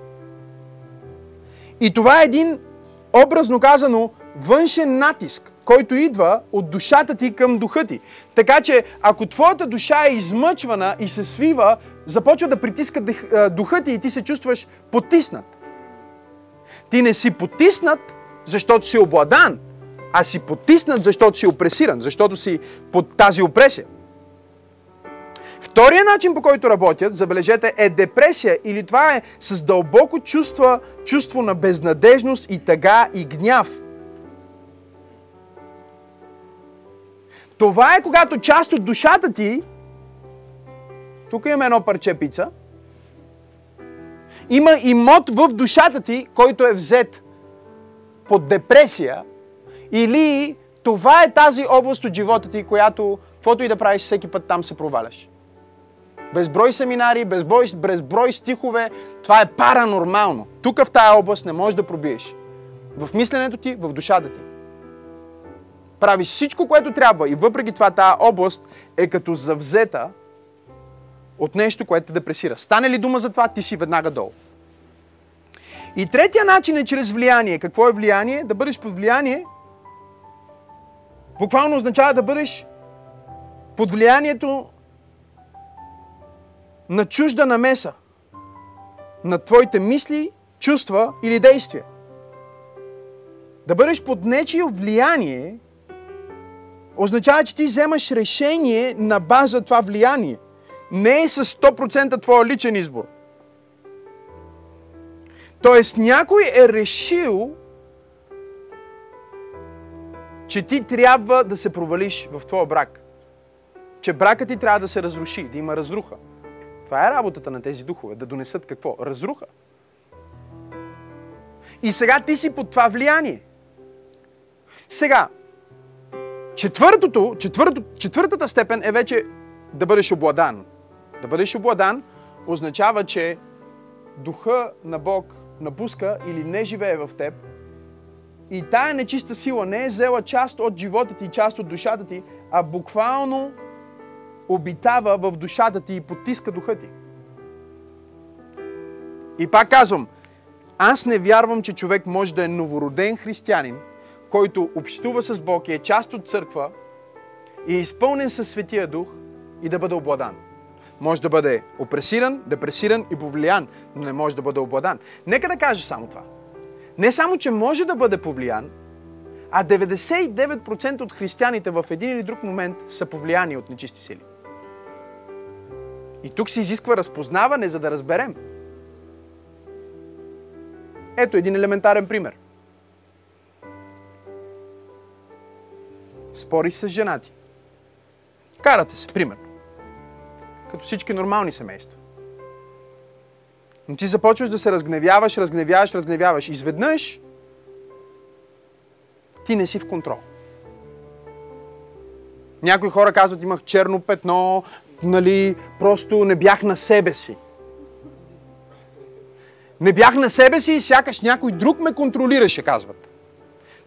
И това е един, образно казано, външен натиск, който идва от душата ти към духа ти. Така че, ако твоята душа е измъчвана и се свива, започва да притиска духа ти и ти се чувстваш потиснат. Ти не си потиснат, защото си обладан, а си потиснат, защото си опресиран, защото си под тази опресия. Втория начин, по който работят, забележете, е депресия или това е с дълбоко чувство, чувство на безнадежност и тъга и гняв. Това е когато част от душата ти, тук имаме едно парче пица, има имот в душата ти, който е взет под депресия, или това е тази област от живота ти, която, каквото и да правиш, всеки път там се проваляш. Безброй семинари, безброй, безброй стихове, това е паранормално. Тук в тая област не можеш да пробиеш. В мисленето ти, в душата ти. Правиш всичко, което трябва и въпреки това тази област е като завзета от нещо, което те депресира. Стане ли дума за това, ти си веднага долу. И третия начин е чрез влияние. Какво е влияние? Да бъдеш под влияние. Буквално означава да бъдеш под влиянието на чужда намеса на твоите мисли, чувства или действия. Да бъдеш под нечие влияние означава, че ти вземаш решение на база това влияние. Не е с 100% твоя личен избор. Тоест някой е решил, че ти трябва да се провалиш в твоя брак. Че бракът ти трябва да се разруши, да има разруха. Това е работата на тези духове, да донесат какво? Разруха. И сега ти си под това влияние. Сега, четвъртото, четвъртото, четвъртата степен е вече да бъдеш обладан. Да бъдеш обладан означава, че духа на Бог напуска или не живее в теб и тая нечиста сила не е взела част от живота ти, част от душата ти, а буквално обитава в душата ти и потиска духа ти. И пак казвам, аз не вярвам, че човек може да е новороден християнин, който общува с Бог и е част от църква и е изпълнен със Светия Дух и да бъде обладан. Може да бъде опресиран, депресиран и повлиян, но не може да бъде обладан. Нека да кажа само това. Не само, че може да бъде повлиян, а 99% от християните в един или друг момент са повлияни от нечисти сили. И тук се изисква разпознаване, за да разберем. Ето един елементарен пример. Спориш с жена ти. Карате се, примерно. Като всички нормални семейства. Но ти започваш да се разгневяваш, разгневяваш, разгневяваш. Изведнъж ти не си в контрол. Някои хора казват, имах черно петно, нали, просто не бях на себе си. Не бях на себе си и сякаш някой друг ме контролираше, казват.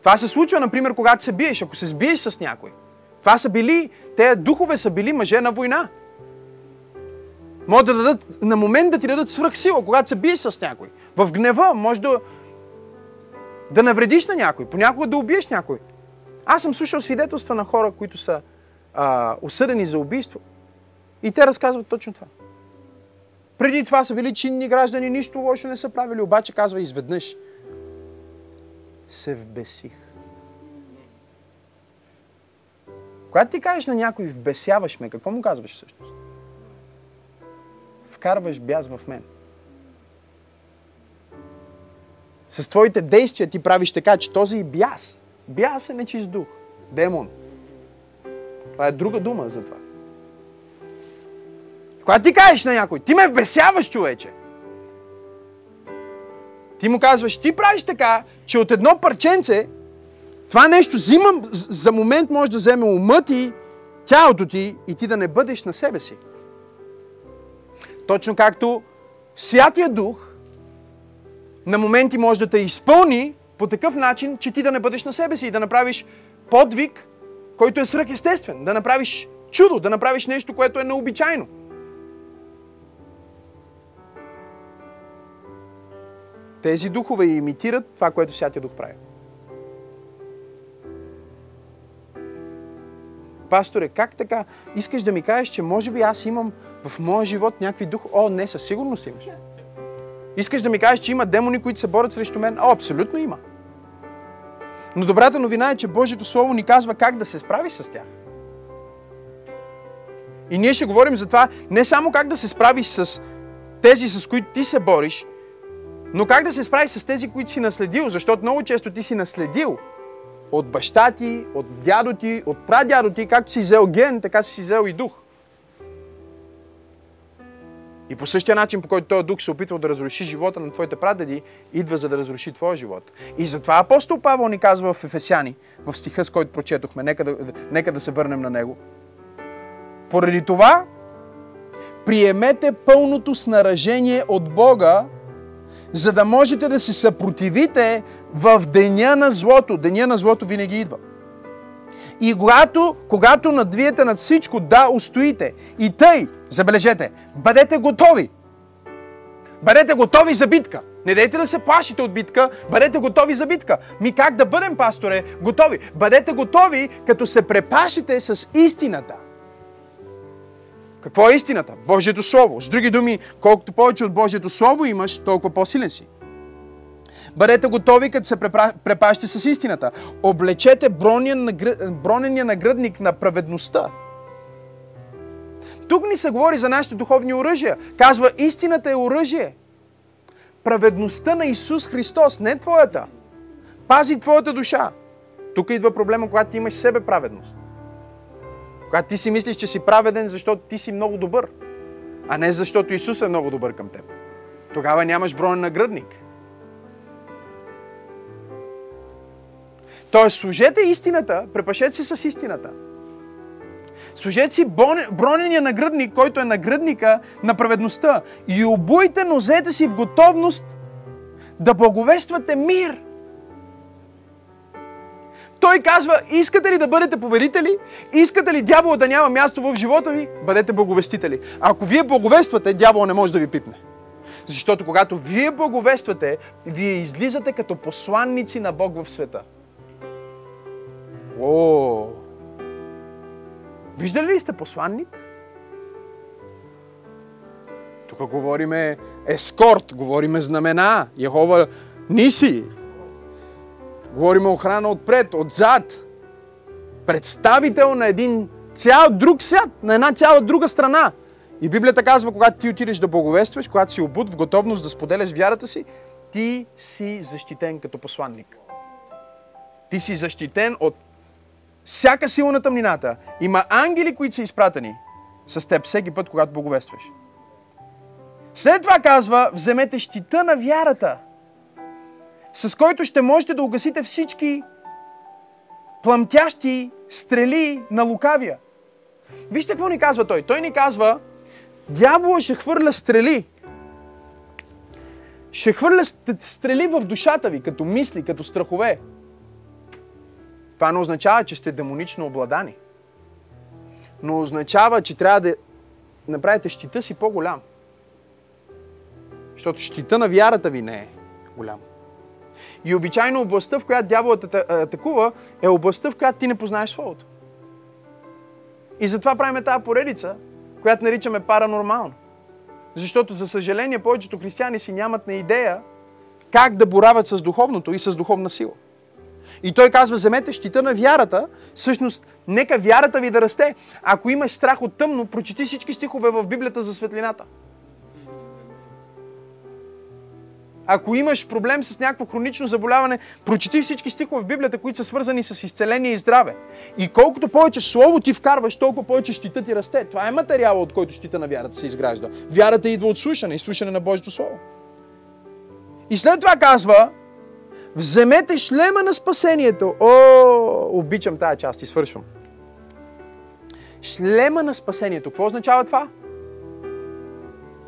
Това се случва, например, когато се биеш, ако се сбиеш с някой. Това са били, те духове са били мъже на война. Може да дадат, на момент да ти дадат свръхсила, когато се биеш с някой. В гнева може да, да навредиш на някой, понякога да убиеш някой. Аз съм слушал свидетелства на хора, които са а, осъдени за убийство. И те разказват точно това. Преди това са били чинни граждани, нищо лошо не са правили, обаче казва изведнъж се вбесих. Когато ти кажеш на някой вбесяваш ме, какво му казваш всъщност? Вкарваш бяз в мен. С твоите действия ти правиш така, че този бяз, бяз е нечист дух, демон. Това е друга дума за това. Когато ти кажеш на някой, ти ме вбесяваш, човече. Ти му казваш, ти правиш така, че от едно парченце, това нещо взимам, за момент може да вземе ума ти, тялото ти и ти да не бъдеш на себе си. Точно както Святия Дух на моменти може да те изпълни по такъв начин, че ти да не бъдеш на себе си и да направиш подвиг, който е свръхестествен, да направиш чудо, да направиш нещо, което е необичайно. Тези духове имитират това, което Святия Дух прави. Пасторе, как така? Искаш да ми кажеш, че може би аз имам в моя живот някакви дух? О, не, със сигурност имаш. Искаш да ми кажеш, че има демони, които се борят срещу мен? О, абсолютно има. Но добрата новина е, че Божието Слово ни казва как да се справи с тях. И ние ще говорим за това не само как да се справиш с тези, с които ти се бориш, но как да се справиш с тези, които си наследил? Защото много често ти си наследил от баща ти, от дядо ти, от прадядо ти, както си взел ген, така си взел и дух. И по същия начин, по който този дух се опитва да разруши живота на твоите прадеди, идва за да разруши твоя живот. И затова апостол Павел ни казва в Ефесяни, в стиха, с който прочетохме, нека да, нека да се върнем на него. Поради това, приемете пълното снаражение от Бога, за да можете да се съпротивите в деня на злото. Деня на злото винаги идва. И когато, когато надвиете над всичко, да устоите. И тъй, забележете, бъдете готови. Бъдете готови за битка. Не дейте да се плашите от битка, бъдете готови за битка. Ми как да бъдем, пасторе, готови? Бъдете готови, като се препашите с истината. Какво е истината? Божието Слово. С други думи, колкото повече от Божието Слово имаш, толкова по-силен си. Бъдете готови, като се препащите с истината. Облечете бронения нагръдник на праведността. Тук ни се говори за нашите духовни оръжия. Казва, истината е оръжие. Праведността на Исус Христос, не твоята. Пази твоята душа. Тук идва проблема, когато ти имаш себе праведност. Когато ти си мислиш, че си праведен, защото ти си много добър, а не защото Исус е много добър към теб. Тогава нямаш бронен нагръдник. Тоест, служете истината, препашете се с истината. Служете си бронения нагръдник, който е нагръдника на праведността. И обуйте нозете си в готовност да благовествате мир. Той казва, искате ли да бъдете победители? Искате ли дявола да няма място в живота ви? Бъдете благовестители. Ако вие благовествате, дявола не може да ви пипне. Защото когато вие благовествате, вие излизате като посланници на Бог в света. О! Виждали ли сте посланник? Тук говориме ескорт, говориме знамена, Яхова Ниси. Говориме охрана отпред, отзад. Представител на един цял друг свят, на една цяла друга страна. И Библията казва, когато ти отидеш да благовестваш, когато си обут в готовност да споделяш вярата си, ти си защитен като посланник. Ти си защитен от всяка сила на тъмнината. Има ангели, които са изпратени с теб всеки път, когато боговестваш. След това казва, вземете щита на вярата, с който ще можете да угасите всички пламтящи стрели на лукавия. Вижте какво ни казва той. Той ни казва, дявола ще хвърля стрели. Ще хвърля стрели в душата ви, като мисли, като страхове. Това не означава, че сте демонично обладани. Но означава, че трябва да направите щита си по-голям. Защото щита на вярата ви не е голям. И обичайно областта, в която дяволът атакува, е областта, в която ти не познаеш Словото. И затова правим тази поредица, която наричаме паранормално. Защото, за съжаление, повечето християни си нямат на идея как да борават с духовното и с духовна сила. И той казва, вземете щита на вярата, всъщност, нека вярата ви да расте. Ако имаш страх от тъмно, прочети всички стихове в Библията за светлината. Ако имаш проблем с някакво хронично заболяване, прочети всички стихове в Библията, които са свързани с изцеление и здраве. И колкото повече слово ти вкарваш, толкова повече щита ти расте. Това е материала, от който щита на вярата се изгражда. Вярата идва от слушане и слушане на Божието Слово. И след това казва, Вземете шлема на спасението. О, обичам тази част и свършвам. Шлема на спасението. Какво означава това?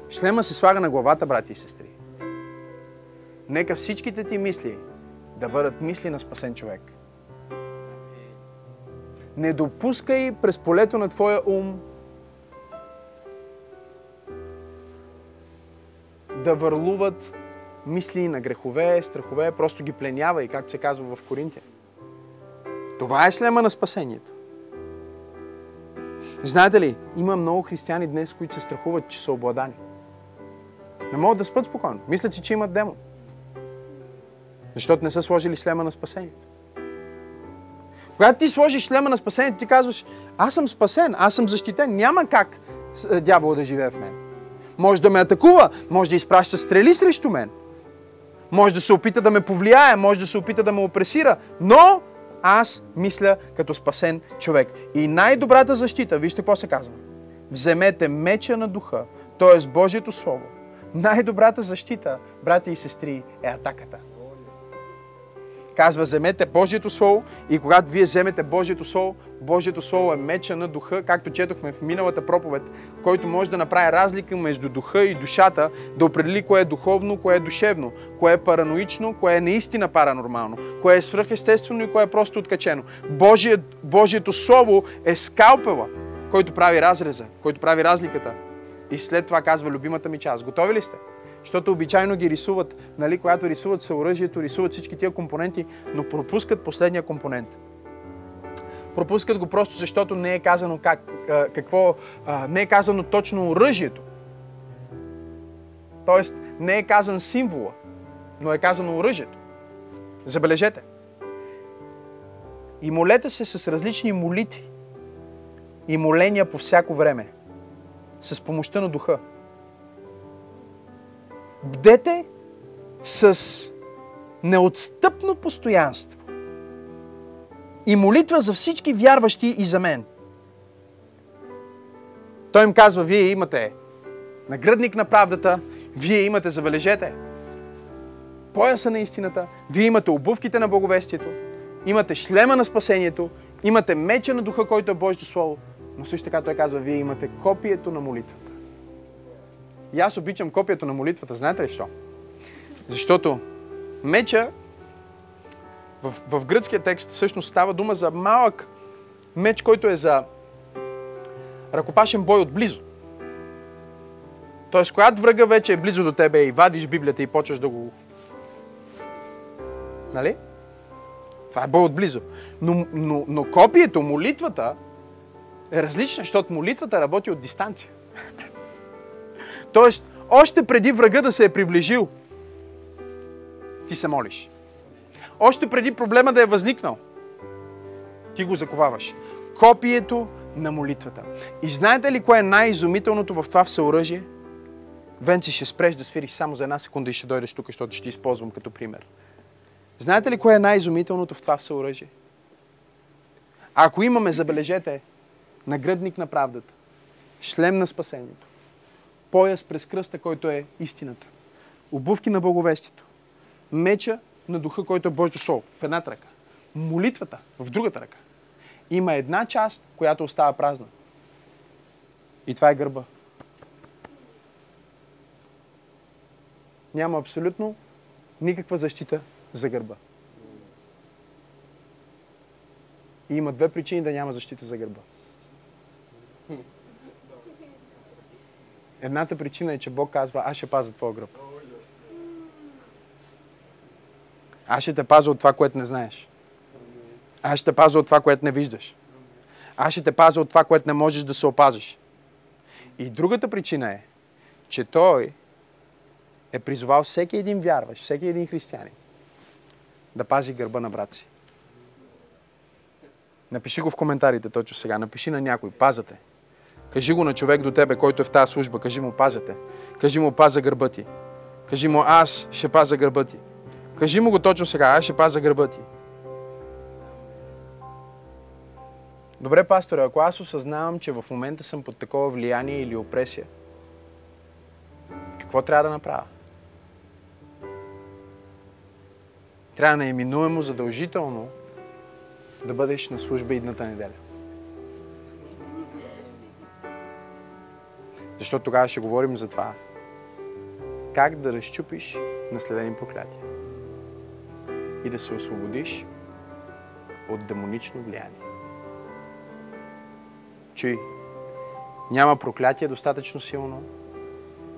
Шлема се слага на главата, брати и сестри. Нека всичките ти мисли да бъдат мисли на спасен човек. Не допускай през полето на твоя ум да върлуват мисли на грехове, страхове, просто ги пленява и както се казва в Коринтия. Това е шлема на спасението. Знаете ли, има много християни днес, които се страхуват, че са обладани. Не могат да спят спокойно. Мислят си, че имат демон. Защото не са сложили шлема на спасението. Когато ти сложиш шлема на спасението, ти казваш, аз съм спасен, аз съм защитен, няма как дявола да живее в мен. Може да ме атакува, може да изпраща стрели срещу мен. Може да се опита да ме повлияе, може да се опита да ме опресира, но аз мисля като спасен човек. И най-добрата защита, вижте какво се казва. Вземете меча на духа, т.е. Божието Слово. Най-добрата защита, брати и сестри, е атаката казва, вземете Божието Слово и когато вие вземете Божието Слово, Божието Слово е меча на духа, както четохме в миналата проповед, който може да направи разлика между духа и душата, да определи кое е духовно, кое е душевно, кое е параноично, кое е наистина паранормално, кое е свръхестествено и кое е просто откачено. Божие, Божието Слово е скалпела, който прави разреза, който прави разликата. И след това казва любимата ми част. Готови ли сте? Защото обичайно ги рисуват, нали, когато рисуват съоръжието, рисуват всички тия компоненти, но пропускат последния компонент. Пропускат го просто защото не е казано как, какво, не е казано точно оръжието. Тоест, не е казан символа, но е казано оръжието. Забележете. И молете се с различни молитви и моления по всяко време. С помощта на духа. Бдете с неотстъпно постоянство и молитва за всички вярващи и за мен. Той им казва, вие имате нагръдник на правдата, вие имате, забележете, пояса на истината, вие имате обувките на благовестието, имате шлема на спасението, имате меча на духа, който е Божието Слово, но също така той казва, вие имате копието на молитвата. И аз обичам копието на молитвата. Знаете ли що? Защото меча в, в гръцкия текст всъщност става дума за малък меч, който е за ръкопашен бой отблизо. Тоест, когато врага вече е близо до тебе и вадиш Библията и почваш да го... Нали? Това е бой отблизо. Но, но, но копието, молитвата е различна, защото молитвата работи от дистанция. Тоест, още преди врага да се е приближил, ти се молиш. Още преди проблема да е възникнал, ти го заковаваш. Копието на молитвата. И знаете ли кое е най-изумителното в това всеоръжие? Венци, ще спреш да свириш само за една секунда и ще дойдеш тук, защото ще използвам като пример. Знаете ли кое е най-изумителното в това всеоръжие? Ако имаме, забележете, нагръдник на правдата, шлем на спасението, пояс през кръста, който е истината, обувки на благовестието, меча на духа, който е Божието Слово, в едната ръка, молитвата в другата ръка. Има една част, която остава празна. И това е гърба. Няма абсолютно никаква защита за гърба. И има две причини да няма защита за гърба. Едната причина е, че Бог казва, аз ще пазя твоя гръб. Аз ще те пазя от това, което не знаеш. Аз ще те пазя от това, което не виждаш. Аз ще те пазя от това, което не можеш да се опазиш. И другата причина е, че Той е призовал всеки един вярващ, всеки един християнин да пази гърба на брат си. Напиши го в коментарите точно сега. Напиши на някой. Пазате. Кажи го на човек до тебе, който е в тази служба. Кажи му, пазате. Кажи му, паза гърба ти. Кажи му, аз ще паза гърба ти. Кажи му го точно сега, аз ще паза гърба ти. Добре, пасторе, ако аз осъзнавам, че в момента съм под такова влияние или опресия, какво трябва да направя? Трябва наименуемо задължително да бъдеш на служба идната неделя. Защото тогава ще говорим за това. Как да разчупиш наследени проклятия и да се освободиш от демонично влияние. Чуй, няма проклятие достатъчно силно,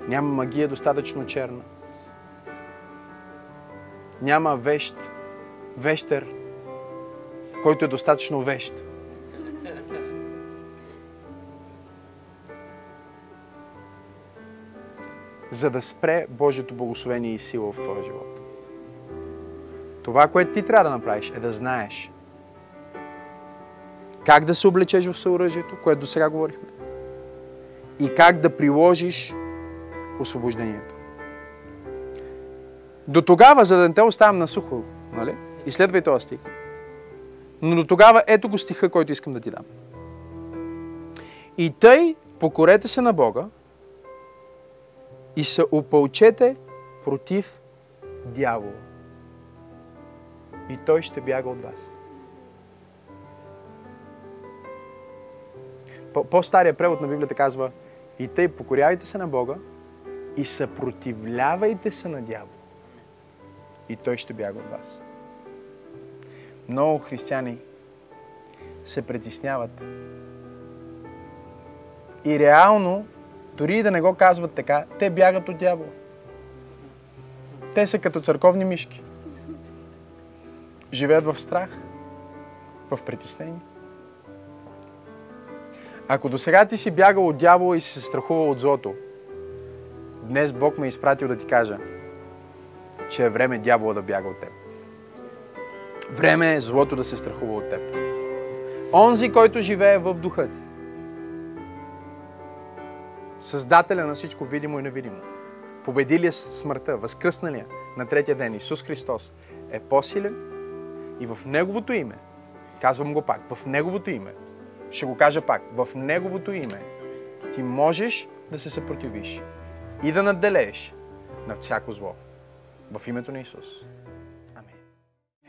няма магия достатъчно черна, няма вещ, вещер, който е достатъчно вещ. За да спре Божието благословение и сила в твоя живот. Това, което ти трябва да направиш, е да знаеш как да се облечеш в съоръжието, което до сега говорихме, и как да приложиш освобождението. До тогава, за да не те оставям на сухо, нали? изследвай този стих. Но до тогава ето го стиха, който искам да ти дам. И тъй покорете се на Бога и се опълчете против дявола. И той ще бяга от вас. По-стария превод на Библията казва и тъй покорявайте се на Бога и съпротивлявайте се на дявола. И той ще бяга от вас. Много християни се притесняват. И реално, дори и да не го казват така, те бягат от дявола. Те са като църковни мишки. Живеят в страх, в притеснение. Ако до сега ти си бягал от дявола и си се страхувал от злото, днес Бог ме е изпратил да ти кажа, че е време дявола да бяга от теб. Време е злото да се страхува от теб. Онзи, който живее в духа ти. Създателя на всичко видимо и невидимо. Победилия смъртта, възкръсналия на третия ден Исус Христос е по-силен и в Неговото име, казвам го пак, в Неговото име, ще го кажа пак, в Неговото име ти можеш да се съпротивиш и да надделееш на всяко зло. В името на Исус.